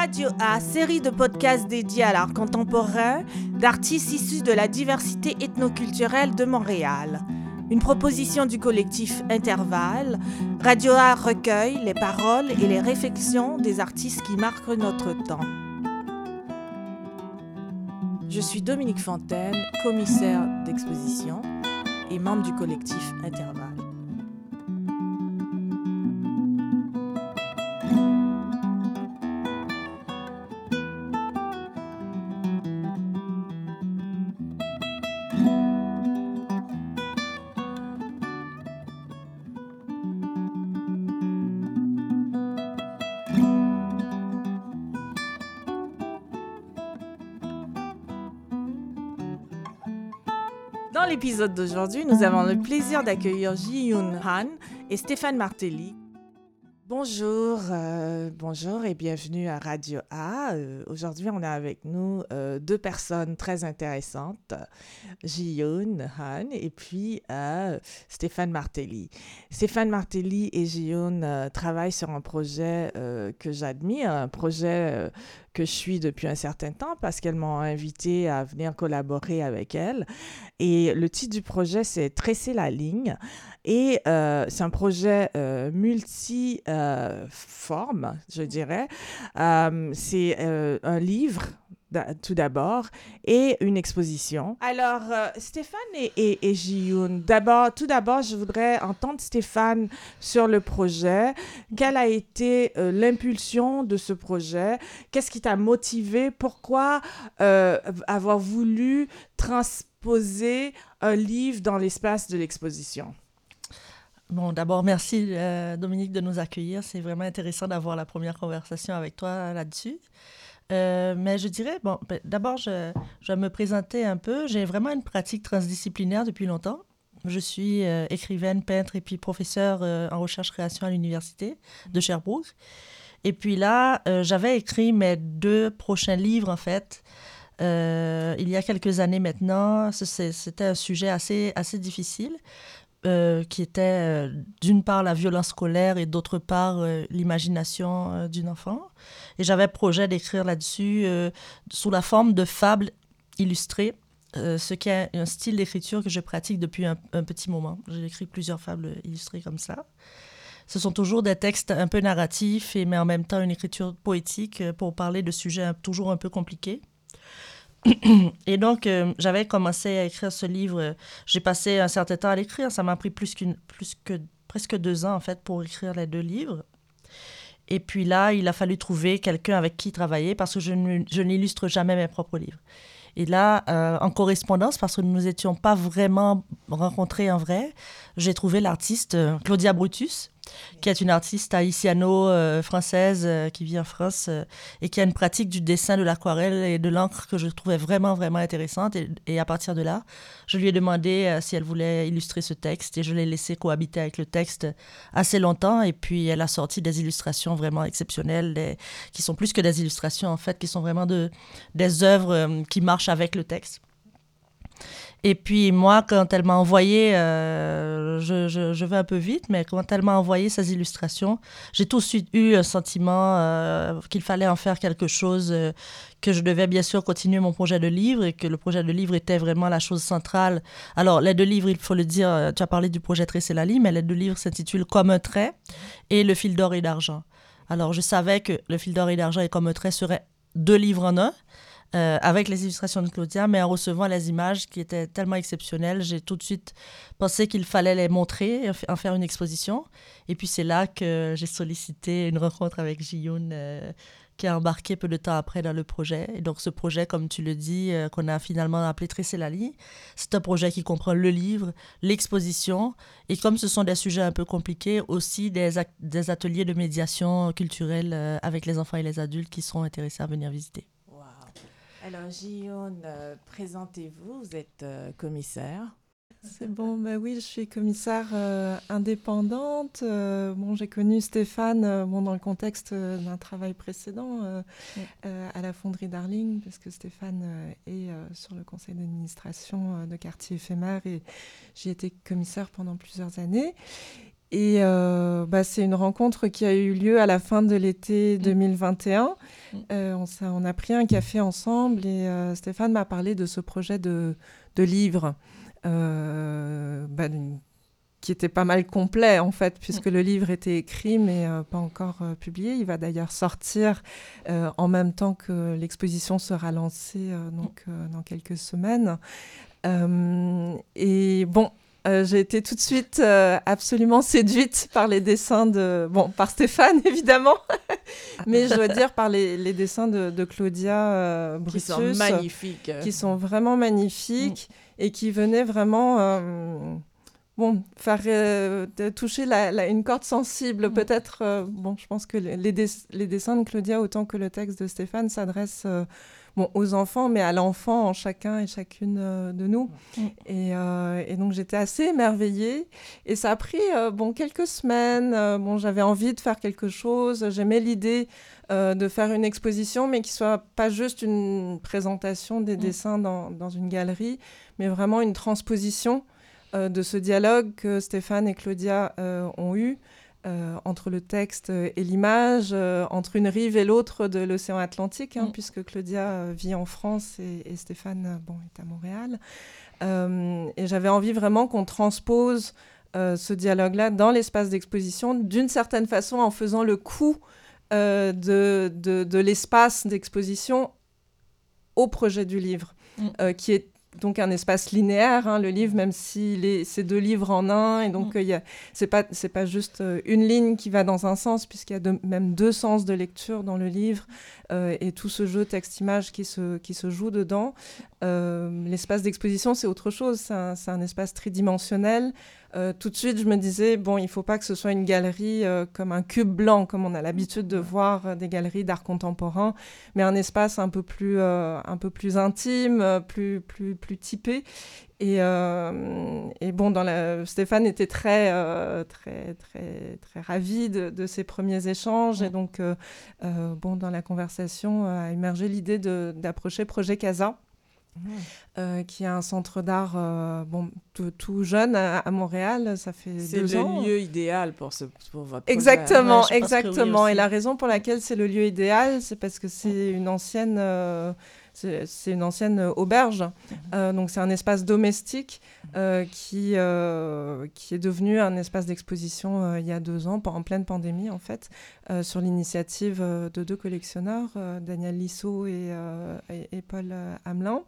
Radio A, série de podcasts dédiés à l'art contemporain d'artistes issus de la diversité ethnoculturelle de Montréal. Une proposition du collectif Intervalle, Radio A recueille les paroles et les réflexions des artistes qui marquent notre temps. Je suis Dominique Fontaine, commissaire d'exposition et membre du collectif Intervalle. L'épisode d'aujourd'hui, nous avons le plaisir d'accueillir Ji-Yoon Han et Stéphane Martelly. Bonjour, euh, bonjour et bienvenue à Radio A. Euh, Aujourd'hui, on a avec nous euh, deux personnes très intéressantes, Ji-Yoon Han et puis Stéphane Martelly. Stéphane Martelly et Ji-Yoon travaillent sur un projet que j'admire, un projet que je suis depuis un certain temps parce qu'elles m'ont invité à venir collaborer avec elles. Et le titre du projet, c'est Tresser la ligne. Et euh, c'est un projet euh, multi-forme, je dirais. Euh, c'est euh, un livre tout d'abord et une exposition. Alors, euh, Stéphane et, et, et d'abord, tout d'abord, je voudrais entendre Stéphane sur le projet. Quelle a été euh, l'impulsion de ce projet? Qu'est-ce qui t'a motivé? Pourquoi euh, avoir voulu transposer un livre dans l'espace de l'exposition? Bon, d'abord, merci euh, Dominique de nous accueillir. C'est vraiment intéressant d'avoir la première conversation avec toi là-dessus. Euh, mais je dirais, bon, ben, d'abord, je, je vais me présenter un peu. J'ai vraiment une pratique transdisciplinaire depuis longtemps. Je suis euh, écrivaine, peintre et puis professeure euh, en recherche-création à l'université de Sherbrooke. Et puis là, j'avais écrit mes deux prochains livres, en fait, il y a quelques années maintenant. C'était un sujet assez, assez difficile euh, qui était euh, d'une part la violence scolaire et d'autre part euh, l'imagination d'une enfant. Et j'avais projet d'écrire là-dessus sous la forme de fables illustrées, ce qui est un style d'écriture que je pratique depuis un, petit moment. J'ai écrit plusieurs fables illustrées comme ça. Ce sont toujours des textes un peu narratifs, et, mais en même temps une écriture poétique pour parler de sujets toujours un peu compliqués. Et donc, euh, j'avais commencé à écrire ce livre. J'ai passé un certain temps à l'écrire. Ça m'a pris plus, plus que presque deux ans, en fait, pour écrire les deux livres. Et puis là, il a fallu trouver quelqu'un avec qui travailler parce que je, je n'illustre jamais mes propres livres. Et là, euh, en correspondance, parce que nous nous étions pas vraiment rencontrés en vrai, j'ai trouvé l'artiste euh, Claudia Brutus, qui est une artiste haïtiano-française euh, qui vit en France euh, et qui a une pratique du dessin, de l'aquarelle et de l'encre que je trouvais vraiment, vraiment intéressante. Et, à partir de là, je lui ai demandé euh, si elle voulait illustrer ce texte et je l'ai laissé cohabiter avec le texte assez longtemps. Et puis, elle a sorti des illustrations vraiment exceptionnelles, qui sont plus que des illustrations, en fait, qui sont vraiment de, des œuvres qui marchent avec le texte. Et puis moi, quand elle m'a envoyé, euh, je, vais un peu vite, mais quand elle m'a envoyé ces illustrations, j'ai tout de suite eu un sentiment euh, qu'il fallait en faire quelque chose, euh, que je devais bien sûr continuer mon projet de livre et que le projet de livre était vraiment la chose centrale. Alors, les deux livres, il faut le dire, tu as parlé du projet Tresser la mais les deux livres s'intitulent Comme un trait et Le fil d'or et d'argent. Alors, je savais que Le fil d'or et d'argent et Comme un trait seraient deux livres en un. Euh, avec les illustrations de Claudia, mais en recevant les images qui étaient tellement exceptionnelles, j'ai tout de suite pensé qu'il fallait les montrer, en faire une exposition. Et puis c'est là que j'ai sollicité une rencontre avec Ji-Yoon, euh, qui a embarqué peu de temps après dans le projet. Et donc ce projet, comme tu le dis, euh, qu'on a finalement appelé Tresser la ligne, c'est un projet qui comprend le livre, l'exposition, et comme ce sont des sujets un peu compliqués, aussi des ateliers de médiation culturelle euh, avec les enfants et les adultes qui seront intéressés à venir visiter. Alors, Ji-Yoon, euh, présentez-vous. Vous êtes euh, commissaire. C'est bon, bah oui, je suis commissaire euh, indépendante. Bon, j'ai connu Stéphane bon, dans le contexte d'un travail précédent Oui. à la fonderie Darling, parce que Stéphane est sur le conseil d'administration de quartier éphémère et j'y étais commissaire pendant plusieurs années. Et euh, bah, c'est une rencontre qui a eu lieu à la fin de l'été 2021. Mm. Euh, on, on, a pris un café ensemble et euh, Stéphane m'a parlé de ce projet de, de livre. Bah, qui était pas mal complet en fait, puisque mm. le livre était écrit mais pas encore publié. Il va d'ailleurs sortir en même temps que l'exposition sera lancée donc, dans quelques semaines. et bon, euh, j'ai été tout de suite euh, absolument séduite par les dessins de... Bon, par Stéphane, évidemment, mais je dois dire par les, les dessins de, de Claudia euh, Brutus. Qui sont magnifiques. Qui sont vraiment magnifiques mm. et qui venaient vraiment... Bon, faire toucher la, une corde sensible, mm. peut-être. bon, je pense que les, les, dessins de Claudia, autant que le texte de Stéphane, s'adressent bon, aux enfants, mais à l'enfant en chacun et chacune euh, de nous. Mm. Euh, et, donc j'étais assez émerveillée. Et ça a pris euh, bon, quelques semaines. bon, j'avais envie de faire quelque chose. J'aimais l'idée de faire une exposition, mais qui soit pas juste une présentation des mm. dessins dans, dans, une galerie, mais vraiment une transposition de ce dialogue que Stéphane et Claudia ont eu. Euh, entre le texte et l'image, euh, entre une rive et l'autre de l'océan Atlantique, hein, mm. puisque Claudia euh, vit en France et, Stéphane bon, est à Montréal. et j'avais envie vraiment qu'on transpose ce dialogue-là dans l'espace d'exposition, d'une certaine façon en faisant le coup de, de, de l'espace d'exposition au projet du livre, mm. qui est donc un espace linéaire, hein, le livre, même si c'est deux livres en un, et donc mm. il c'est pas c'est pas juste euh, une ligne qui va dans un sens, puisqu'il y a même deux sens de lecture dans le livre, euh, et tout ce jeu texte-image qui se qui se joue dedans. Euh, l'espace d'exposition, c'est autre chose, c'est un, un, espace tridimensionnel euh, tout de suite, je me disais, bon, il ne faut pas que ce soit une galerie euh, comme un cube blanc, comme on a l'habitude de voir euh, des galeries d'art contemporain, mais un espace un peu plus, un peu plus intime, plus, plus, plus typé. Et, et bon, dans la... Stéphane était très, très, très, très ravi de, de, ces premiers échanges. Et donc, bon, dans la conversation a émergé l'idée d'approcher Projet Casa euh, qui est un centre d'art euh, bon, tout, jeune à, Montréal. Ça fait deux ans. C'est le lieu idéal pour, ce, pour votre Exactement, exactement. Et la raison pour laquelle c'est le lieu idéal, c'est parce que c'est une ancienne... Euh, c'est une ancienne auberge, mhm. euh, donc c'est un espace domestique euh, qui, euh, qui est devenu un espace d'exposition il y a deux ans, en pleine pandémie en fait, sur l'initiative de deux collectionneurs, Daniel Lissot et, et Paul Hamelin.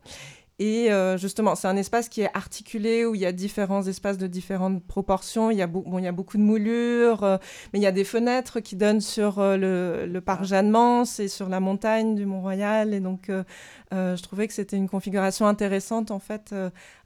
Et euh, justement, c'est un espace qui est articulé, où il y a différents espaces de différentes proportions. Il y a, bon, il y a beaucoup de moulures, euh, mais il y a des fenêtres qui donnent sur euh, le, le, parc Jeanne-Mance et sur la montagne du Mont-Royal. Et donc, je trouvais que c'était une configuration intéressante, en fait,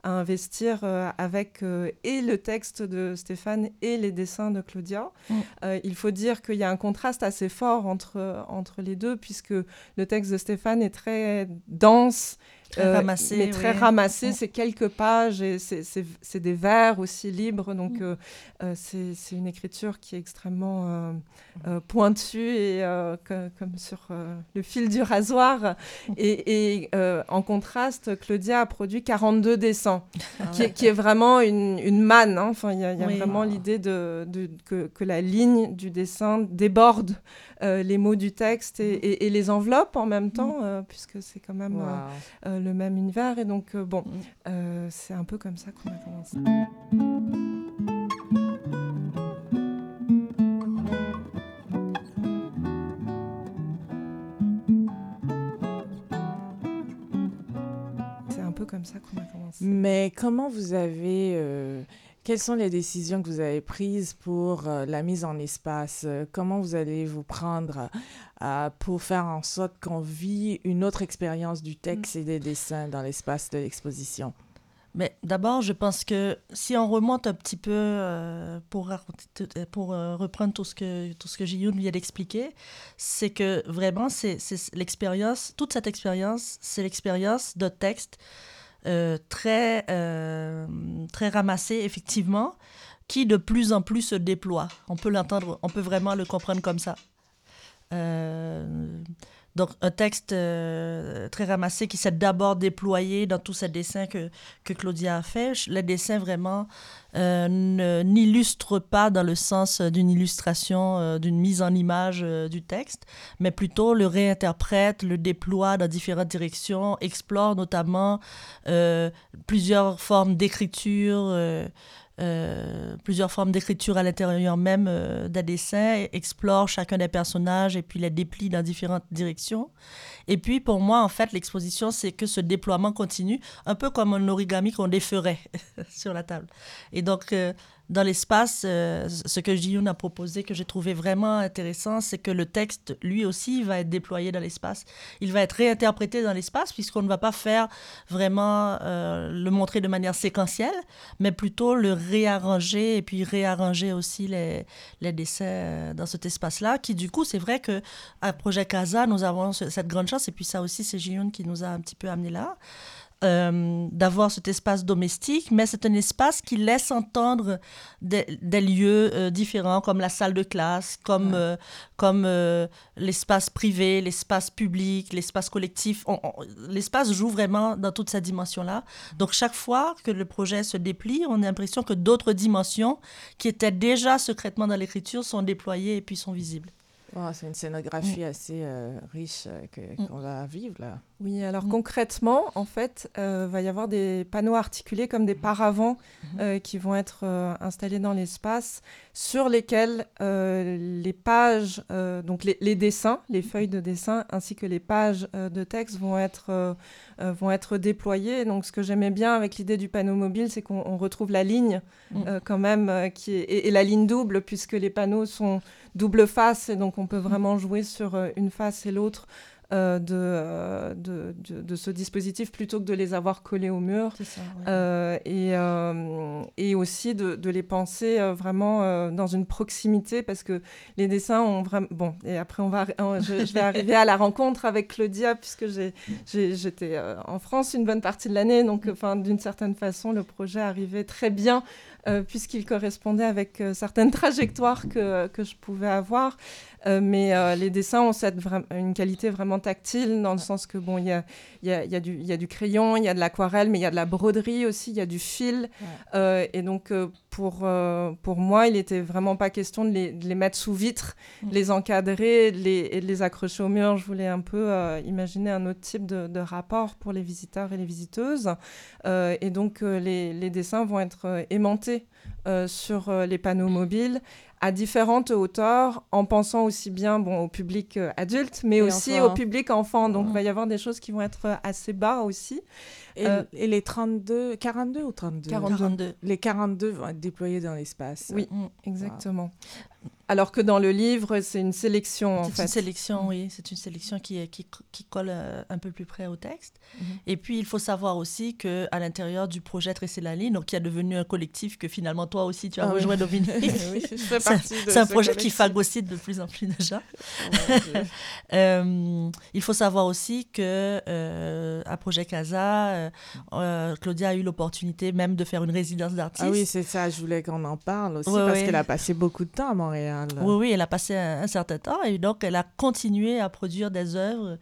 à investir avec et le texte de Stéphane et les dessins de Claudia. Mm. il faut dire qu'il y a un contraste assez fort entre, entre les deux, puisque le texte de Stéphane est très dense Très euh, ramassé. Mais très ramassé, c'est quelques pages et c'est des vers aussi libres. Donc, mm. euh, euh, c'est une écriture qui est extrêmement pointue et comme sur le fil du rasoir. Et, en contraste, Claudia a produit 42 dessins, ah qui, est, vraiment une, une manne. Hein. Enfin, il y a, vraiment l'idée de, que, que, la ligne du dessin déborde les mots du texte et, et, les enveloppes en même temps, puisque c'est quand même le même univers. Et donc, euh, bon, mm. euh, c'est un peu comme ça qu'on a commencé. C'est un peu comme ça qu'on a commencé. Mais comment vous avez... Euh, quelles sont les décisions que vous avez prises pour la mise en espace? Comment vous allez vous prendre euh, pour faire en sorte qu'on vit une autre expérience du texte mm. et des dessins dans l'espace de l'exposition? Mais d'abord, je pense que si on remonte un petit peu euh, pour, pour euh, reprendre tout ce que, tout ce que Jiyoun vient d'expliquer, c'est que vraiment, c'est l'expérience, toute cette expérience, c'est l'expérience de texte très, très ramassé, effectivement, qui de plus en plus se déploie. On peut l'entendre, on peut vraiment le comprendre comme ça. Euh, Donc, un texte euh, très ramassé qui s'est d'abord déployé dans tous ces dessins que, que Claudia a fait. Les dessins vraiment euh, n'illustrent pas dans le sens d'une illustration, euh, d'une mise en image du texte, mais plutôt le réinterprète, le déploie dans différentes directions, explore notamment plusieurs formes d'écriture. Euh, plusieurs formes d'écriture à l'intérieur même euh, d'un dessin, explore chacun des personnages et puis les déplie dans différentes directions. Et puis pour moi, en fait, l'exposition, c'est que ce déploiement continue, un peu comme un origami qu'on déferait sur la table. Et donc, euh, dans l'espace, euh, ce que Jiyun a proposé, que j'ai trouvé vraiment intéressant, c'est que le texte, lui aussi, va être déployé dans l'espace. Il va être réinterprété dans l'espace, puisqu'on ne va pas faire vraiment euh, le montrer de manière séquentielle, mais plutôt le réarranger et puis réarranger aussi les, les dessins euh, dans cet espace-là, qui du coup, c'est vrai que à Projet Casa, nous avons cette grande chance, et puis ça aussi, c'est Jiyun qui nous a un petit peu amené là. Euh, d'avoir cet espace domestique, mais c'est un espace qui laisse entendre des, lieux euh, différents, comme la salle de classe, comme, euh, comme l'espace privé, l'espace public, l'espace collectif. l'espace joue vraiment dans toute cette dimension-là. Donc chaque fois que le projet se déplie, on a l'impression que d'autres dimensions qui étaient déjà secrètement dans l'écriture sont déployées et puis sont visibles. C'est une scénographie mm. assez riche mm. qu'on va vivre là. Oui, alors mm. concrètement, en fait, euh, va y avoir des panneaux articulés comme des mm. paravents mm-hmm. euh, qui vont être euh, installés dans l'espace, sur lesquels les pages, donc les, dessins, les mm-hmm. feuilles de dessin, ainsi que les pages de texte vont être, vont être déployées. Donc, ce que j'aimais bien avec l'idée du panneau mobile, c'est qu'on retrouve la ligne quand même, qui est, et, et, la ligne double, puisque les panneaux sont double face, et donc on peut vraiment jouer sur une face et l'autre. Euh, euh, de, de, de, ce dispositif plutôt que de les avoir collés au mur. Euh, et, et, aussi de, de, les penser vraiment dans une proximité parce que les dessins ont vraiment... Bon, et après, on va, je, vais arriver à la rencontre avec Claudia puisque j'étais en France une bonne partie de l'année. Donc, enfin, d'une certaine façon, le projet arrivait très bien puisqu'il correspondait avec certaines trajectoires que, que, je pouvais avoir. Euh, mais euh, les dessins ont cette une qualité vraiment tactile, dans le sens que, bon, il y a, y, a, y, a du, y a du crayon, il y a de l'aquarelle, mais il y a de la broderie aussi, il y a du fil. Euh, et donc, pour, pour moi, il n'était vraiment pas question de les, de les mettre sous vitre, mm. les encadrer les, et de les accrocher au mur. Je voulais un peu imaginer un autre type de, de, rapport pour les visiteurs et les visiteuses. et donc, les, les, dessins vont être aimantés sur les panneaux mobiles à différentes hauteurs, en pensant aussi bien bon, au public euh, adulte, mais aussi au public enfant. Donc, il va y avoir des choses qui vont être euh, assez bas aussi. Et, euh, et les 32, 42 ou 32 42. Les 42 vont être déployés dans l'espace. Oui, exactement. Alors que dans le livre, c'est une sélection, en fait. C'est une sélection, oui. C'est une sélection qui, qui, qui colle euh, un peu plus près au texte. Mhm. Et puis, il faut savoir aussi qu'à l'intérieur du projet Tresser la ligne, donc qui est devenu un collectif que finalement, toi aussi, tu as ah rejoint, Dominique. oui, partie de C'est un projet qui phagocyte de plus en plus déjà. euh, il faut savoir aussi que euh, à Projet Casa, euh, Claudia a eu l'opportunité même de faire une résidence d'artiste. Ah oui, c'est ça. Je voulais qu'on en parle aussi parce qu'elle a passé beaucoup de temps à Montréal. Oui, oui, elle a passé un, certain temps et donc elle a continué à produire des œuvres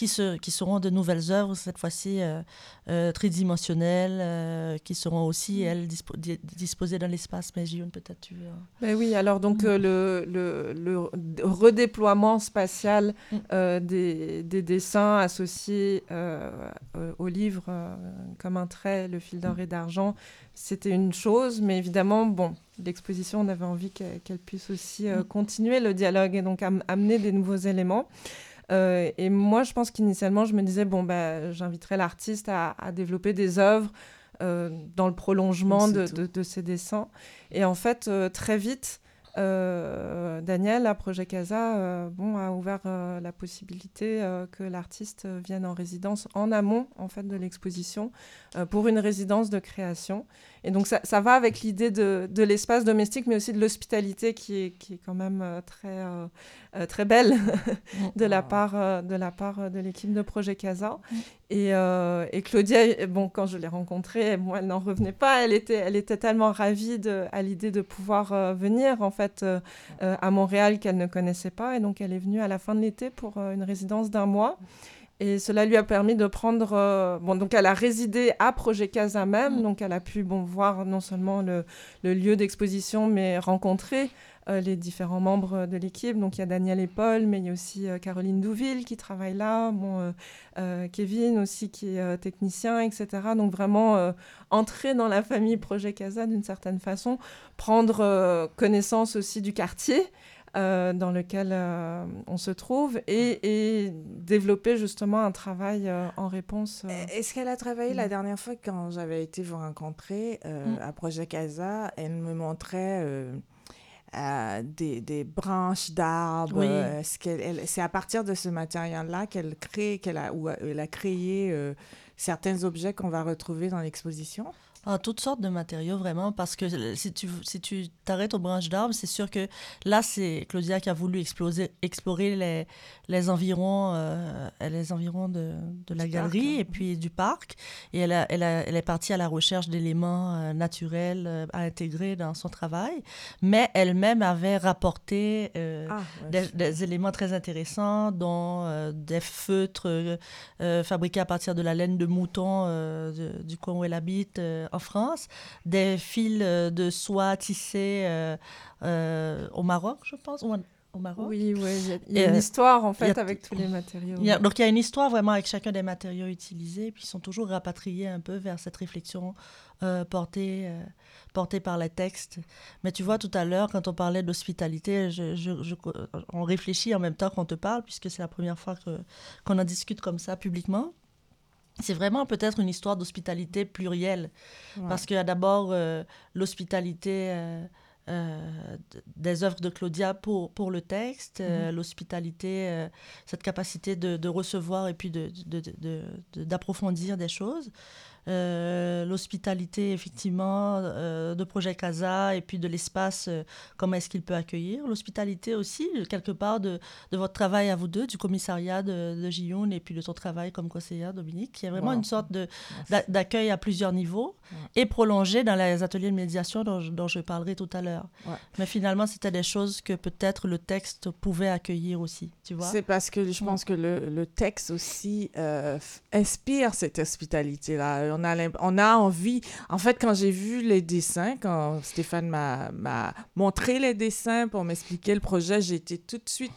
qui, se, qui seront de nouvelles œuvres, cette fois-ci euh, euh, tridimensionnelles, euh, qui seront aussi, mm. elles, disposées dans l'espace. Mais Gilles, peut-être tu veux... Ben oui, alors donc mm. le, le, le, redéploiement spatial mm. des, des, dessins associés au livre comme un trait, le fil d'or et d'argent, c'était une chose, mais évidemment, bon, l'exposition, on avait envie qu'elle puisse aussi continuer le dialogue et donc amener des nouveaux éléments. Euh, et moi, je pense qu'initialement, je me disais, bon, bah, j'inviterais l'artiste à, développer des œuvres euh, dans le prolongement de, de, ses dessins. Et en fait, euh, très vite, Daniel, à Projet Casa, bon, a ouvert la possibilité que l'artiste vienne en résidence en amont en fait, de l'exposition pour une résidence de création. Et donc ça, ça va avec l'idée de, de l'espace domestique, mais aussi de l'hospitalité qui est, qui est quand même euh, très, euh, euh, très belle de, la part, de la part de l'équipe de Projet Casa. Et, et, Claudia, bon, quand je l'ai rencontrée, bon, elle n'en revenait pas. Elle était, elle était tellement ravie de, à l'idée de pouvoir venir en fait à Montréal qu'elle ne connaissait pas. Et donc, elle est venue à la fin de l'été pour une résidence d'un mois. Et cela lui a permis de prendre. Euh, bon, donc elle a résidé à Projet Casa même, mm. donc elle a pu bon, voir non seulement le, le lieu d'exposition, mais rencontrer euh, les différents membres de l'équipe. Donc il y a Daniel et Paul, mais il y a aussi euh, Caroline Douville qui travaille là, bon, Kevin aussi qui est technicien, etc. Donc vraiment entrer dans la famille Projet Casa d'une certaine façon, prendre connaissance aussi du quartier. Euh, dans lequel euh, on se trouve et, développer justement un travail euh, en réponse. Est-ce qu'elle a travaillé la mm. dernière fois quand j'avais été vous rencontrer mm. à Projet Casa? Elle me montrait des, des, branches d'arbres. C'est à partir de ce matériel-là qu'elle crée, qu'elle a, ou elle a créé certains objets qu'on va retrouver dans l'exposition ah, toutes sortes de matériaux, vraiment, parce que si tu si tu t'arrêtes aux branches d'arbres, c'est sûr que là, c'est Claudia qui a voulu exploser, explorer les, les environs, euh, les environs de, de la galerie et puis du parc. Et elle, a, elle, a, elle est partie à la recherche d'éléments euh, naturels euh, à intégrer dans son travail. Mais elle-même avait rapporté ah, des, des, éléments très intéressants, dont des feutres fabriqués à partir de la laine de mouton du coin où elle habite en France, des fils euh, de soie tissés euh, euh, au Maroc, je pense. au Maroc. Oui, oui, il y a, une histoire en fait avec tous les matériaux. donc il y a une histoire vraiment avec chacun des matériaux utilisés, puis ils sont toujours rapatriés un peu vers cette réflexion portée, portée par les textes. Mais tu vois, tout à l'heure, quand on parlait d'hospitalité, je, on réfléchit en même temps qu'on te parle, puisque c'est la première fois qu'on en discute comme ça publiquement c'est vraiment peut-être une histoire d'hospitalité plurielle. Parce qu'il y a d'abord euh, l'hospitalité euh, euh, des œuvres de Claudia pour, pour le texte, mhm. l'hospitalité, cette capacité de, de, recevoir et puis d'approfondir de, de, des choses. Euh, l'hospitalité effectivement euh, de Projet Casa et puis de l'espace, euh, comment est-ce qu'il peut accueillir. L'hospitalité aussi, quelque part, de, de, votre travail à vous deux, du commissariat de, de et puis de ton travail comme conseillère, Dominique. Il y a vraiment une sorte d'accueil à plusieurs niveaux et prolongé dans les ateliers de médiation dont, dont je parlerai tout à l'heure. Mais finalement, c'était des choses que peut-être le texte pouvait accueillir aussi, tu vois. C'est parce que je pense que le, le texte aussi inspire cette hospitalité-là on a, on a envie. En fait, quand j'ai vu les dessins, quand Stéphane m'a montré les dessins pour m'expliquer le projet, j'ai été tout de suite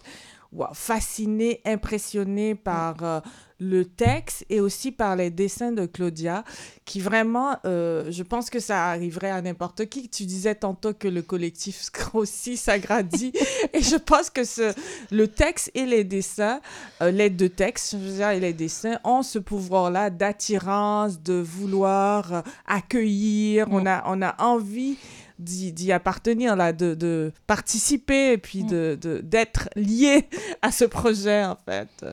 fascinée, impressionnée par euh, le texte et aussi par les dessins de Claudia, qui vraiment, euh, je pense que ça arriverait à n'importe qui. Tu disais tantôt que le collectif aussi s'agrandit. et je pense que ce, le texte et les dessins, euh, l'aide de texte, je veux dire, et les dessins ont ce pouvoir-là d'attirance, de vouloir accueillir. On, a, on a envie d'y appartenir, là, de, de, participer et puis d'être de, d'être lié à ce projet, en fait.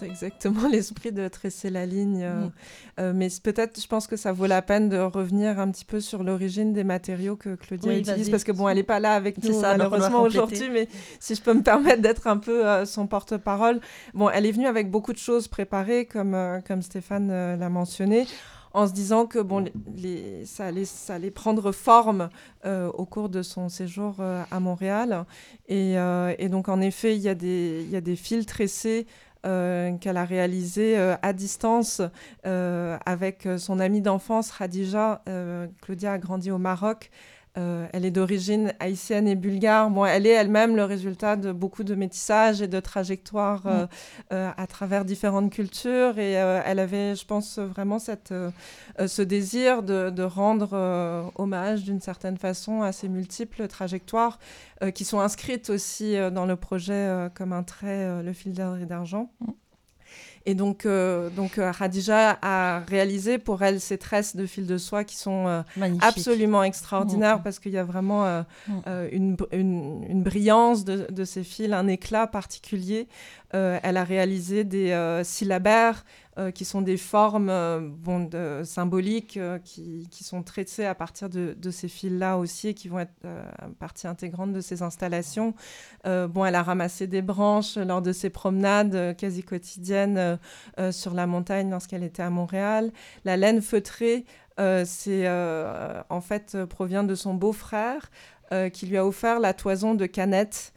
C'est exactement l'esprit de tresser la ligne. Euh, mm. euh, mais peut-être, je pense que ça vaut la peine de revenir un petit peu sur l'origine des matériaux que Claudia utilise, parce que bon, elle n'est pas là avec nous malheureusement aujourd'hui, mais si je peux me permettre d'être un peu euh, son porte-parole. Bon, elle est venue avec beaucoup de choses préparées, comme, comme Stéphane l'a mentionné en se disant que bon, les, ça, allait, ça, allait, prendre forme euh, au cours de son séjour euh, à Montréal. Et, euh, et, donc, en effet, il y, a des, il y a des fils tressés qu'elle a réalisés à distance avec son amie d'enfance, Radija. Claudia a grandi au Maroc. Euh, elle est d'origine haïtienne et bulgare. Bon, elle est elle-même le résultat de beaucoup de métissage et de trajectoires euh, euh, à travers différentes cultures. Et elle avait, je pense, vraiment cette, ce désir de, de rendre hommage d'une certaine façon à ces multiples trajectoires qui sont inscrites aussi dans le projet comme un trait, le fil d'argent. Mm. Et donc, euh, donc euh, Radija a réalisé pour elle ces tresses de fil de soie qui sont euh, absolument extraordinaires mm. parce qu'il y a vraiment mm. une, une, une, brillance de, de, ces fils, un éclat particulier. Elle a réalisé des syllabaires euh, qui sont des formes euh, symboliques euh, qui, sont traitées à partir de, de ces fils-là aussi et qui vont être partie intégrante de ces installations. bon, elle a ramassé des branches lors de ses promenades quasi quotidiennes sur la montagne lorsqu'elle était à Montréal. La laine feutrée, c'est en fait provient de son beau-frère qui lui a offert la toison de Canette,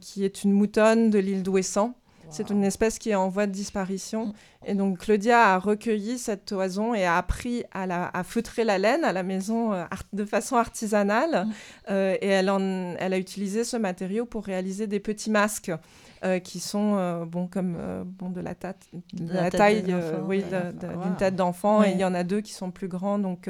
qui est une moutonne de l'île d'Ouessant. C'est une espèce qui est en voie de disparition. Mm. Et donc Claudia a recueilli cette toison et a appris à, la, à feutrer la laine à la maison euh, de façon artisanale. Mm. Euh, et elle, en, elle a utilisé ce matériau pour réaliser des petits masques. Euh, qui sont bon comme bon de la, de la, taille oui d'une tête d'enfant et il y en a deux qui sont plus grands donc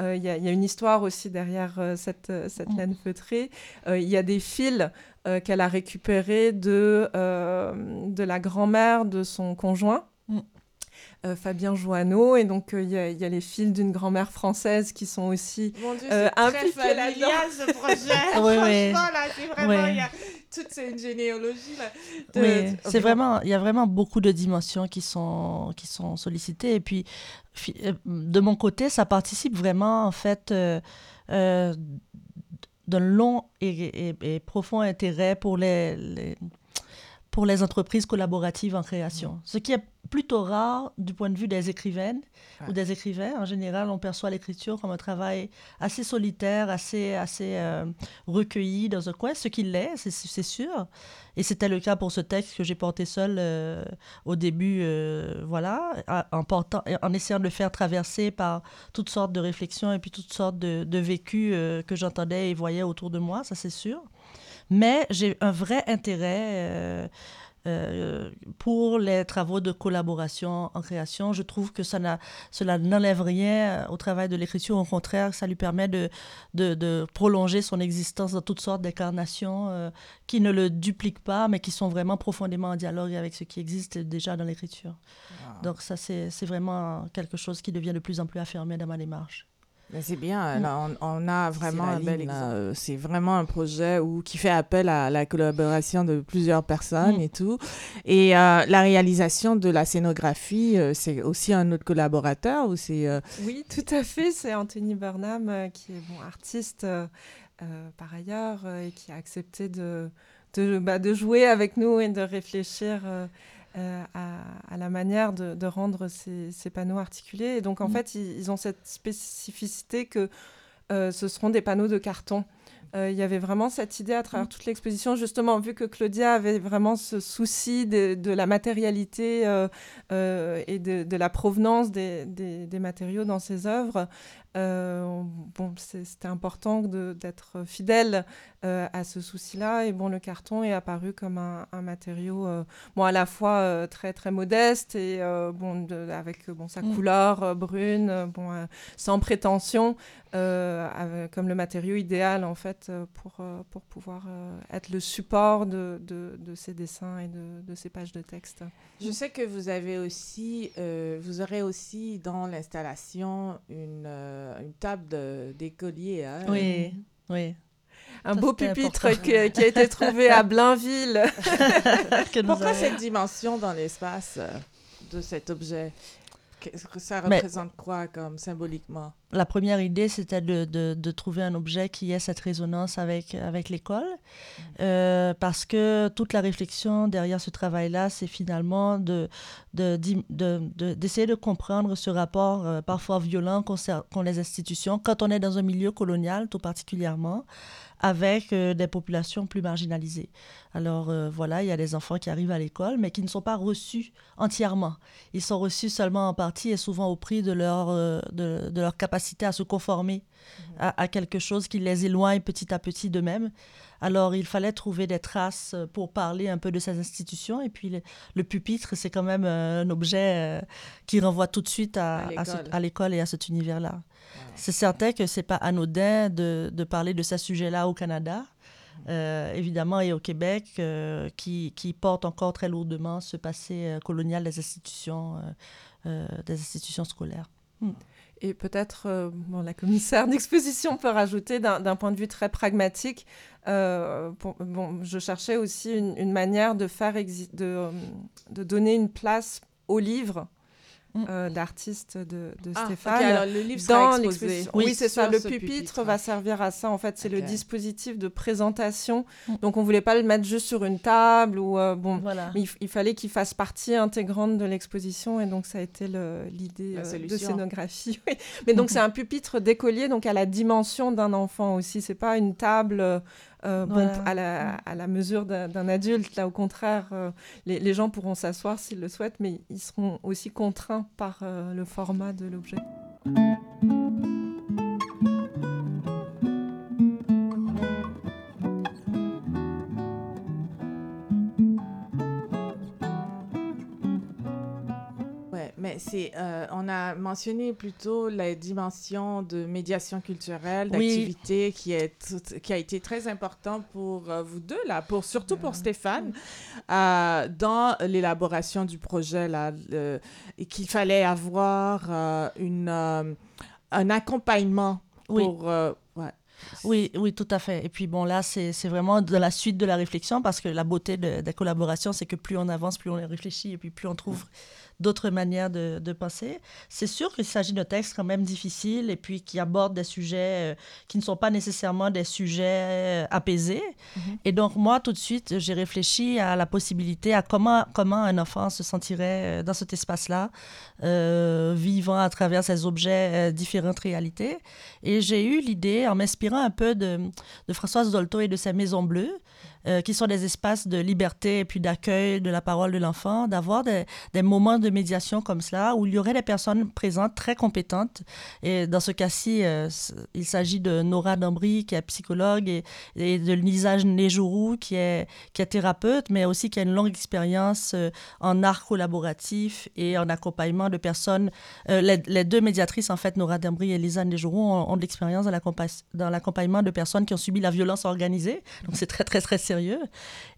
il y, y, a une histoire aussi derrière cette, cette mm. laine feutrée il y a des fils euh, qu'elle a récupéré de, euh, de la grand-mère de son conjoint. Mm. Euh, Fabien Joanneau et donc il y, a les fils d'une grand-mère française qui sont aussi Mon Dieu, euh, très familial ce projet. oui. là, c'est vraiment il y a toute une généalogie là. Oui, c'est vraiment il y a vraiment beaucoup de dimensions qui sont qui sont sollicitées et puis de mon côté ça participe vraiment en fait d'un long et, profond intérêt pour les, pour les entreprises collaboratives en création. Mm. Ce qui est plutôt rare du point de vue des écrivaines ou des écrivains. En général, on perçoit l'écriture comme un travail assez solitaire, assez, assez euh, recueilli dans un coin, ce qu'il est, c'est sûr. Et c'était le cas pour ce texte que j'ai porté seul euh, au début, euh, voilà, en, portant, en essayant de le faire traverser par toutes sortes de réflexions et puis toutes sortes de, de vécus que j'entendais et voyais autour de moi, ça c'est sûr. Mais j'ai un vrai intérêt euh, pour les travaux de collaboration en création. Je trouve que ça cela n'enlève rien au travail de l'écriture. Au contraire, ça lui permet de, de, prolonger son existence dans toutes sortes d'incarnations euh, qui ne le dupliquent pas, mais qui sont vraiment profondément en dialogue avec ce qui existe déjà dans l'écriture. Donc ça, c'est vraiment quelque chose qui devient de plus en plus affirmé dans ma démarche c'est bien, mm. on, a vraiment un bel euh, C'est vraiment un projet où, qui fait appel à la collaboration de plusieurs personnes mm. et tout. Et euh, la réalisation de la scénographie, euh, c'est aussi un autre collaborateur ou c'est Oui, tout à fait. C'est Anthony Burnham qui est bon artiste par ailleurs et qui a accepté de, de, bah, de, jouer avec nous et de réfléchir euh, à, la manière de, rendre ces, panneaux articulés. Et donc, en mm. fait, ils, ont cette spécificité que euh, ce seront des panneaux de carton. Euh, il y avait vraiment cette idée à travers mm. toute l'exposition, justement, vu que Claudia avait vraiment ce souci de, la matérialité et de, la provenance des, des, matériaux dans ses œuvres, euh, bon, c'était important d'être fidèle euh, à ce souci-là. Et bon, le carton est apparu comme un, matériau, euh, bon, à la fois très très modeste et bon, avec bon sa mm. couleur brune, bon, sans prétention, comme le matériau idéal en fait pour pour pouvoir être le support de, de, de, ces dessins et de, de, ces pages de texte. Je sais que vous avez aussi, vous aurez aussi dans l'installation une une table d'écolier. Hein. Oui, oui. Un beau pupitre qui, a été trouvé à Blainville. Pourquoi cette dimension dans l'espace euh, de cet objet? Qu'est-ce que ça représente quoi comme symboliquement? La première idée, c'était de, de, trouver un objet qui ait cette résonance avec, avec l'école, mm. euh, parce que toute la réflexion derrière ce travail-là, c'est finalement de, d'essayer de, comprendre ce rapport euh, parfois violent qu'ont les institutions, quand on est dans un milieu colonial tout particulièrement, avec euh, des populations plus marginalisées. Alors euh, voilà, il y a des enfants qui arrivent à l'école, mais qui ne sont pas reçus entièrement. Ils sont reçus seulement en partie et souvent au prix de leur, euh, de, leur capacité à se conformer mhm. à, quelque chose qui les éloigne petit à petit d'eux-mêmes. Alors, il fallait trouver des traces pour parler un peu de ces institutions. Et puis, le, pupitre, c'est quand même un objet qui renvoie tout de suite à, à l'école et à cet univers-là. C'est certain que c'est pas anodin de, parler de ce sujet-là au Canada. évidemment, et au Québec, qui, qui porte encore très lourdement ce passé colonial des institutions, scolaires. Hmm. Et peut-être, la commissaire d'exposition peut rajouter d'un point de vue très pragmatique, bon, je cherchais aussi une, manière de faire de, de donner une place au livre. Euh, d'artiste de, de ah, Stéphane. alors le livre dans l'exposition. Oui, c'est ça. Le pupitre, va servir à ça. En fait, c'est le dispositif de présentation. Mm. Donc, on voulait pas le mettre juste sur une table ou euh, bon. Voilà. il, fallait qu'il fasse partie intégrante de l'exposition et donc ça a été l'idée euh, de scénographie. Mais donc, c'est un pupitre d'écolier, donc à la dimension d'un enfant aussi. C'est pas une table euh, bon, à, la, à, la, mesure d'un adulte. Là, au contraire, euh, les, les, gens pourront s'asseoir s'ils le souhaitent, mais ils seront aussi contraints par euh, le format de l'objet. C'est, euh, on a mentionné plutôt la dimension de médiation culturelle, d'activité qui, est, qui a été très important pour euh, vous deux, là, pour, surtout pour Stéphane, euh, dans l'élaboration du projet, là, et qu'il fallait avoir une, un accompagnement pour... Oui, oui, tout à fait. Et puis bon, là, c'est vraiment de la suite de la réflexion parce que la beauté de, de la collaboration, c'est que plus on avance, plus on réfléchit et puis plus on trouve d'autres manières de, de penser. C'est sûr qu'il s'agit de textes quand même difficiles et puis qui abordent des sujets euh, qui ne sont pas nécessairement des sujets euh, apaisés. Mhm. Et donc, moi, tout de suite, j'ai réfléchi à la possibilité, à comment, comment un enfant se sentirait euh, dans cet espace-là, vivant à travers ces objets, différentes réalités. Et j'ai eu l'idée, en m'inspirant un peu de, de Françoise Dolto et de sa Maison Bleue, euh, qui sont des espaces de liberté et puis d'accueil de la parole de l'enfant, d'avoir des, moments de médiation comme cela où il y aurait des personnes présentes très compétentes. Et dans ce cas-ci, euh, il s'agit de Nora Dambry, qui est psychologue, et, de Lisa Nejourou, qui est, qui est thérapeute, mais aussi qui a une longue expérience euh, en art collaboratif et en accompagnement de personnes. Les, deux médiatrices, en fait, Nora Dambry et Lisa Nejourou, ont, ont de l'expérience dans l'accompagnement de personnes qui ont subi la violence organisée. Donc c'est très, très, très sérieux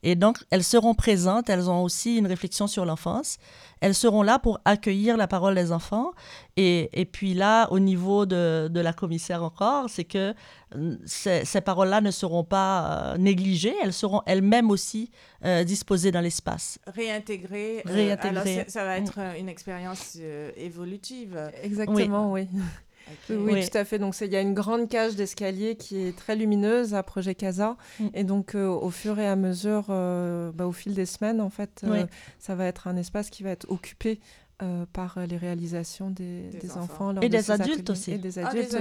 et donc, elles seront présentes, elles ont aussi une réflexion sur l'enfance. Elles seront là pour accueillir la parole des enfants. Et, et puis là, au niveau de, de la commissaire encore, c'est que euh, ces, ces paroles-là ne seront pas euh, négligées, elles seront elles-mêmes aussi euh, disposées dans l'espace. Réintégrées. Réintégrées. ça va être une expérience évolutive. Exactement, oui. Oui, tout à fait. Donc, il y a une grande cage d'escalier qui est très lumineuse à Projet Casa. Mm. Et donc, euh, au fur et à mesure, euh, bah, au fil des semaines, en fait, euh, ça va être un espace qui va être occupé par les réalisations des, enfants. et, des adultes aussi. et des adultes.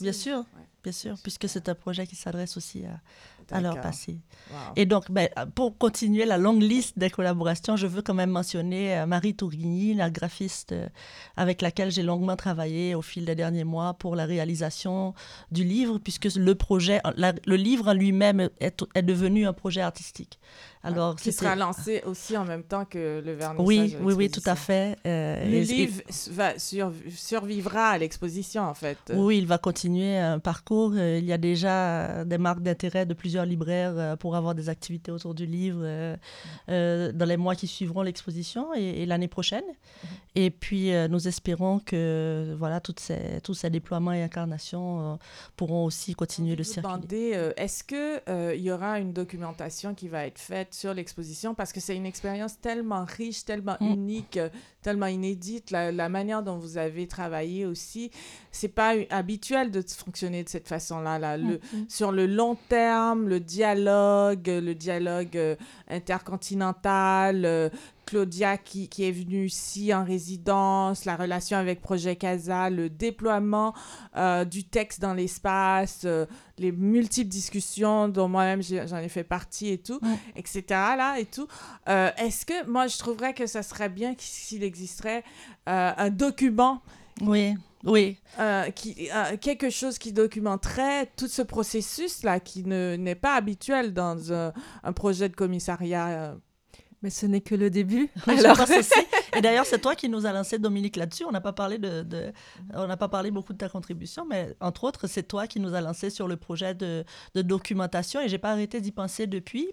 bien sûr. Bien sûr, puisque c'est un projet qui s'adresse aussi à, à leur passé. Et donc, ben, pour continuer la longue liste des collaborations, je veux quand même mentionner euh, Marie Tourigny, la graphiste euh, avec laquelle j'ai longuement travaillé au fil des derniers mois pour la réalisation du livre, puisque le projet, le livre en lui-même est, est, devenu un projet artistique. Alors, qui sera lancé aussi en même temps que le vernissage. Oui, oui, oui, tout à fait. Euh, le livre va survivra à l'exposition, en fait. Oui, il va continuer un parcours. Il y a déjà des marques d'intérêt de plusieurs libraires euh, pour avoir des activités autour du livre euh, euh, dans les mois qui suivront l'exposition et, l'année prochaine. Mhm. Et puis, nous espérons que voilà, toutes ces, tous ces déploiements et incarnations pourront aussi continuer de circuler. Est-ce qu'il y aura une documentation qui va être faite sur l'exposition? Parce que c'est une expérience tellement riche, tellement mm. unique, tellement inédite. La, la, manière dont vous avez travaillé aussi, c'est pas habituel de fonctionner de cette façon-là. Là. Le, mm, mm. Sur le long terme, le dialogue, le dialogue euh, intercontinental, euh, Claudia qui, qui, est venue ici en résidence, la relation avec Projet Casa, le déploiement euh, du texte dans l'espace, les multiples discussions dont moi-même j'en ai fait partie et tout, etc. Là, et tout. Est-ce que moi je trouverais que ça serait bien s'il existerait un document oui. Oui. Euh, qui, euh, quelque chose qui documenterait tout ce processus-là qui n'est pas habituel dans un, projet de commissariat. Mais ce n'est que le début. Alors... Je pense aussi. Et d'ailleurs, c'est toi qui nous as lancé Dominique là-dessus. On n'a pas parlé de, de on n'a pas parlé beaucoup de ta contribution, mais entre autres, c'est toi qui nous as lancé sur le projet de, de documentation et j'ai pas arrêté d'y penser depuis.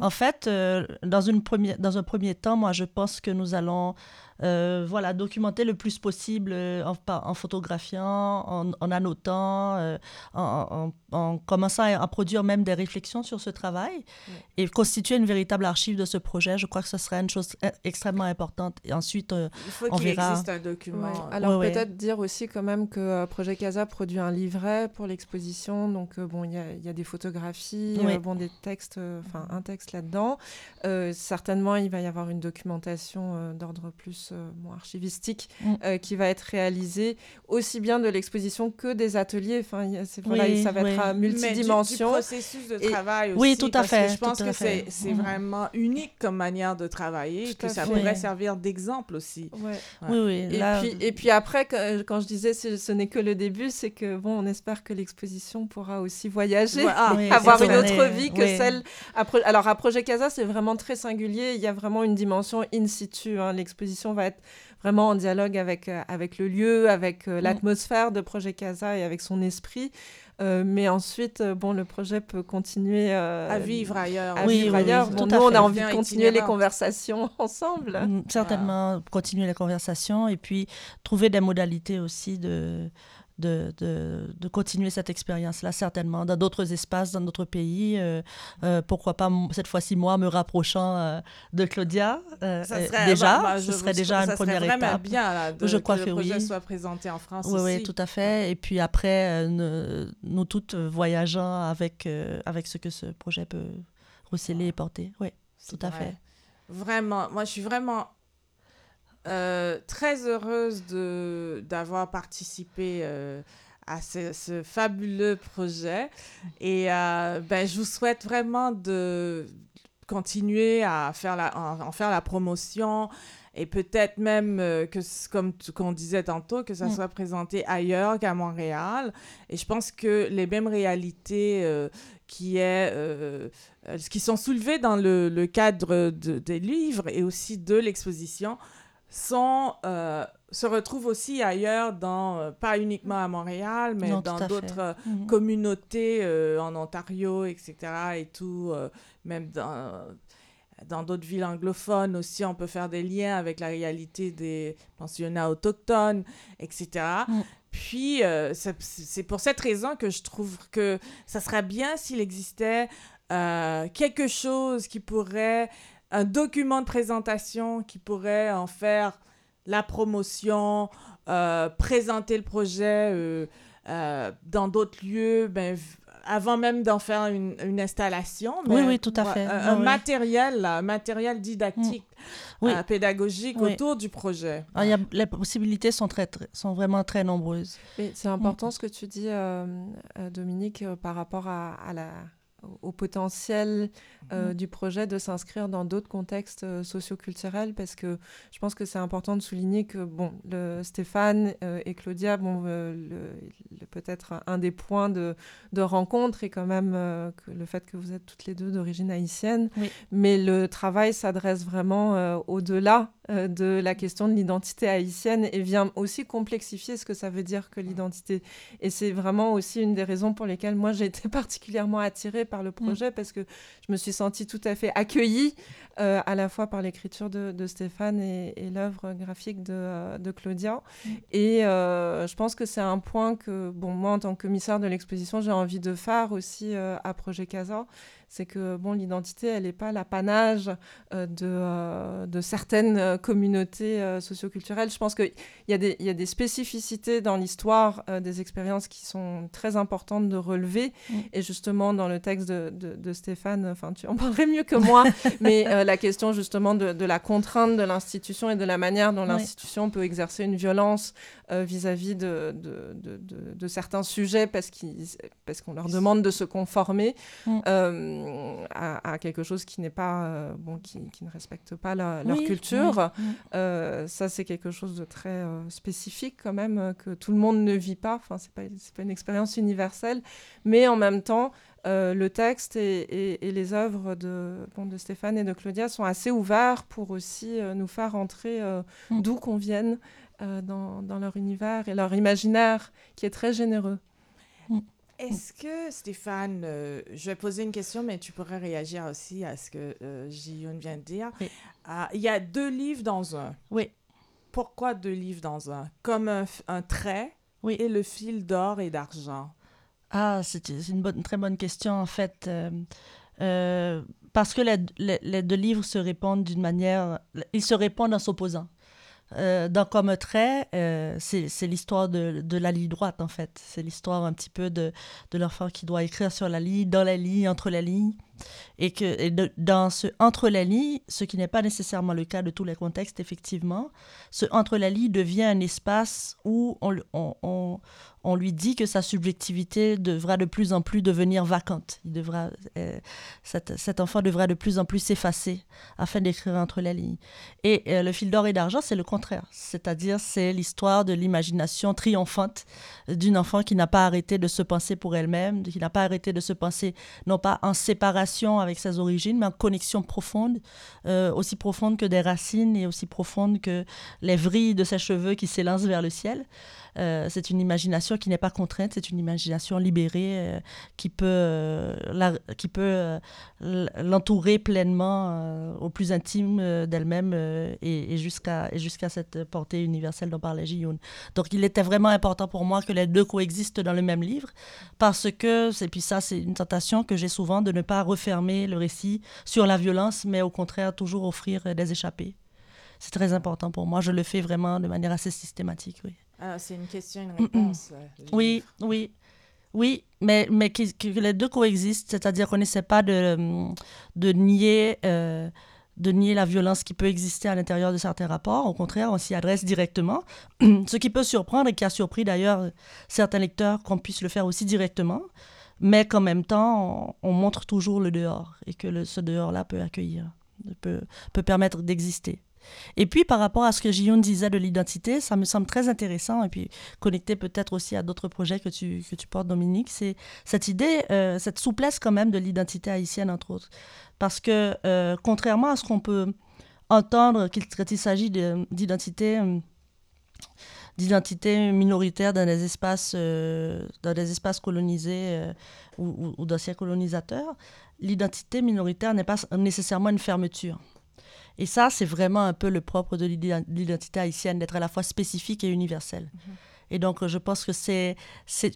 En fait, euh, dans une première, dans un premier temps, moi, je pense que nous allons euh, voilà, documenter le plus possible euh, en, en photographiant, en, en annotant, euh, en, en, commençant à, produire même des réflexions sur ce travail et constituer une véritable archive de ce projet. Je crois que ce serait une chose extrêmement importante. Et ensuite, Il faut qu'il existe un document. Alors peut-être dire aussi quand même que Projet Casa produit un livret pour l'exposition. Donc bon, il y, y, a des photographies, bon, des textes, enfin un texte là-dedans. certainement, il va y avoir une documentation d'ordre plus euh, archivistique mm. euh, qui va être réalisé aussi bien de l'exposition que des ateliers. Enfin, c'est, voilà, ça va être à multidimension. Du, processus de travail aussi. Oui, tout à fait. je pense que c'est, mm. vraiment unique comme manière de travailler, que ça pourrait servir d'exemple aussi. Oui, oui. Et, puis, et puis après, quand je disais ce, ce n'est que le début, c'est que bon, on espère que l'exposition pourra aussi voyager, ah, avoir une autre vie que celle. Alors à Projet Casa, c'est vraiment très singulier. Il y a vraiment une dimension in situ. Hein. L'exposition va être vraiment en dialogue avec, euh, avec le lieu, avec euh, mm. l'atmosphère de Projet Casa et avec son esprit. Euh, mais ensuite, bon, le projet peut continuer à vivre ailleurs. À oui, vivre ailleurs. nous, on a envie de continuer les conversations ensemble. Mm, certainement, continuer les conversations et puis trouver des modalités aussi de, de, de, continuer cette expérience-là, certainement, dans d'autres espaces, dans d'autres pays. Euh, euh, pourquoi pas, cette fois-ci, moi, me rapprochant euh, de Claudia. ça serait, déjà, bah, bah, ce serait déjà une première étape. vraiment bien de, je crois que, le projet soit présenté en France oui, aussi. Oui, tout à fait. Et puis après, nous, toutes voyageant avec, avec ce que ce projet peut recéler et porter. Oui, tout à fait. Vraiment, moi, je suis vraiment euh, très heureuse d'avoir participé euh, à ce, fabuleux projet. Et euh, ben, je vous souhaite vraiment de continuer à faire la, en, faire la promotion et peut-être même que, comme qu'on disait tantôt, que ça mm. soit présenté ailleurs qu'à Montréal. Et je pense que les mêmes réalités qui, est, qui sont soulevées dans le, le cadre de, des livres et aussi de l'exposition sont, euh, se retrouvent aussi ailleurs, dans, euh, pas uniquement à Montréal, mais dans d'autres euh, mhm. communautés en Ontario, etc. et tout, même dans dans d'autres villes anglophones aussi, on peut faire des liens avec la réalité des pensionnats autochtones, etc. Mhm. Puis, c'est pour cette raison que je trouve que ça serait bien s'il existait quelque chose qui pourrait un document de présentation qui pourrait en faire la promotion, euh, présenter le projet euh, euh, dans d'autres lieux, ben, avant même d'en faire une, une, installation. oui, oui, tout à fait. Un, matériel, un matériel didactique, mm. pédagogique autour du projet. Ah, y a, les possibilités sont, très, sont vraiment très nombreuses. C'est important ce que tu dis, Dominique, par rapport à, à la au potentiel euh, mhm. du projet de s'inscrire dans d'autres contextes euh, socioculturels parce que je pense que c'est important de souligner que bon, le Stéphane euh, et Claudia, bon, peut-être un des points de, de, rencontre est quand même que le fait que vous êtes toutes les deux d'origine haïtienne, mais le travail s'adresse vraiment au-delà de la question de l'identité haïtienne et vient aussi complexifier ce que ça veut dire que l'identité. Et c'est vraiment aussi une des raisons pour lesquelles moi j'ai été particulièrement attirée par le mm. projet parce que je me suis sentie tout à fait accueillie euh, à la fois par l'écriture de, Stéphane et, l'œuvre graphique de, euh, de Claudia. Mm. Et euh, je pense que c'est un point que, bon, moi, en tant que commissaire de l'exposition, j'ai envie de faire aussi à Projet Casa c'est que bon, l'identité, elle n'est pas l'apanage euh, de, euh, de, certaines euh, communautés socioculturelles. Je pense qu'il y, a des, y a des spécificités dans l'histoire des expériences qui sont très importantes de relever. Mm. Et justement, dans le texte de, de, Stéphane, enfin, tu en parlerais mieux que moi, mais la question justement de, la contrainte de l'institution et de la manière dont l'institution peut exercer une violence vis-à-vis de, de, certains sujets parce qu'on parce qu'on leur demande de se conformer. Mm à, quelque chose qui n'est pas euh, bon, qui, qui, ne respecte pas leur culture. Euh, ça, c'est quelque chose de très euh, spécifique quand même que tout le monde ne vit pas. Enfin, c'est pas c'est pas une expérience universelle, mais en même temps, euh, le texte et, les œuvres de, de Stéphane et de Claudia sont assez ouverts pour aussi euh, nous faire entrer mm. d'où qu'on vienne dans, dans, leur univers et leur imaginaire qui est très généreux. Est-ce que, Stéphane, je vais poser une question, mais tu pourrais réagir aussi à ce que euh, vient de dire. Ah, il y a deux livres dans un. Oui. Pourquoi deux livres dans un? Comme un, un trait oui. et le fil d'or et d'argent. Ah, c'est une, bonne, très bonne question, en fait. Euh, euh, parce que les, les, deux livres se répondent d'une manière... Ils se répondent en s'opposant. Euh, dans Comme trait, euh, c'est l'histoire de, la ligne droite, en fait. C'est l'histoire un petit peu de, l'enfant qui doit écrire sur la ligne, dans la ligne, entre les lignes. Et que dans ce entre les lignes, ce qui n'est pas nécessairement le cas de tous les contextes, effectivement, ce entre les lignes devient un espace où on lui dit que sa subjectivité devra de plus en plus devenir vacante. Il devra, euh, cet, enfant devra de plus en plus s'effacer afin d'écrire entre les lignes. Et euh, le fil d'or et d'argent, c'est le contraire. C'est-à-dire, c'est l'histoire de l'imagination triomphante d'une enfant qui n'a pas arrêté de se penser pour elle-même, qui n'a pas arrêté de se penser non pas en séparation avec ses origines, mais en connexion profonde, euh, aussi profonde que des racines et aussi profonde que les vrilles de ses cheveux qui s'élancent vers le ciel. Euh, c'est une imagination qui n'est pas contrainte, c'est une imagination libérée euh, qui peut, euh, l'entourer pleinement au plus intime d'elle-même et, jusqu'à cette portée universelle dont parlait Jiyun. Donc il était vraiment important pour moi que les deux coexistent dans le même livre parce que, et puis ça c'est une tentation que j'ai souvent de ne pas refermer le récit sur la violence, mais au contraire toujours offrir des échappées. C'est très important pour moi, je le fais vraiment de manière assez systématique, oui. Ah, c'est une question, une réponse. Euh, oui, oui. Oui, mais, mais que, les deux coexistent, c'est-à-dire qu'on n'essaie pas de, de, nier, euh, de nier la violence qui peut exister à l'intérieur de certains rapports. Au contraire, on s'y adresse directement. Ce qui peut surprendre et qui a surpris d'ailleurs certains lecteurs qu'on puisse le faire aussi directement, mais qu'en même temps, on, montre toujours le dehors et que le, ce dehors-là peut accueillir, peut, peut permettre d'exister. Et puis par rapport à ce que Guillaume disait de l'identité, ça me semble très intéressant et puis connecté peut-être aussi à d'autres projets que tu, que tu portes, Dominique, c'est cette idée, euh, cette souplesse quand même de l'identité haïtienne, entre autres. Parce que euh, contrairement à ce qu'on peut entendre qu'il il s'agit d'identité euh, d'identité minoritaire dans des espaces, dans espaces colonisés ou, ou d'anciens colonisateurs, l'identité minoritaire n'est pas nécessairement une fermeture. Et ça, c'est vraiment un peu le propre de l'identité haïtienne, d'être à la fois spécifique et universelle. Mhm. Et donc, je pense que c'est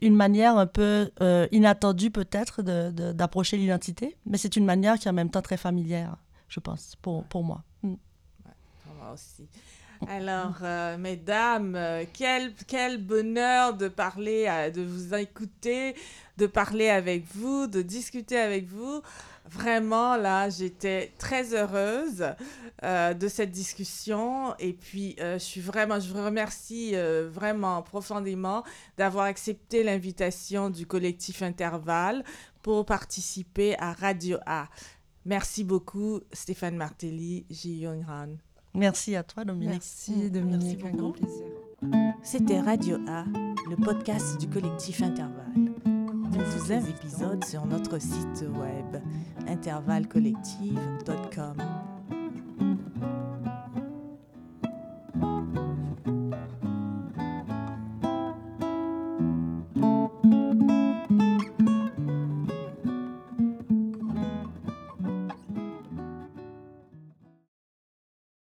une manière un peu euh, inattendue peut-être d'approcher l'identité, mais c'est une manière qui est en même temps très familière, je pense, pour, pour moi. Mm. pour moi aussi. Alors, euh, mesdames, euh, quel, quel bonheur de parler, de vous écouter, de parler avec vous, de discuter avec vous. Vraiment, là, j'étais très heureuse euh, de cette discussion. Et puis, euh, je suis vraiment, je vous remercie euh, vraiment profondément d'avoir accepté l'invitation du collectif Intervalle pour participer à Radio A. Merci beaucoup, Stéphane Martelly, Ji Young Han. Merci à toi, Dominique. Merci, Dominique. un grand plaisir. C'était Radio A, le podcast du collectif Intervalle tous les épisodes sur notre site web intervallecollective.com.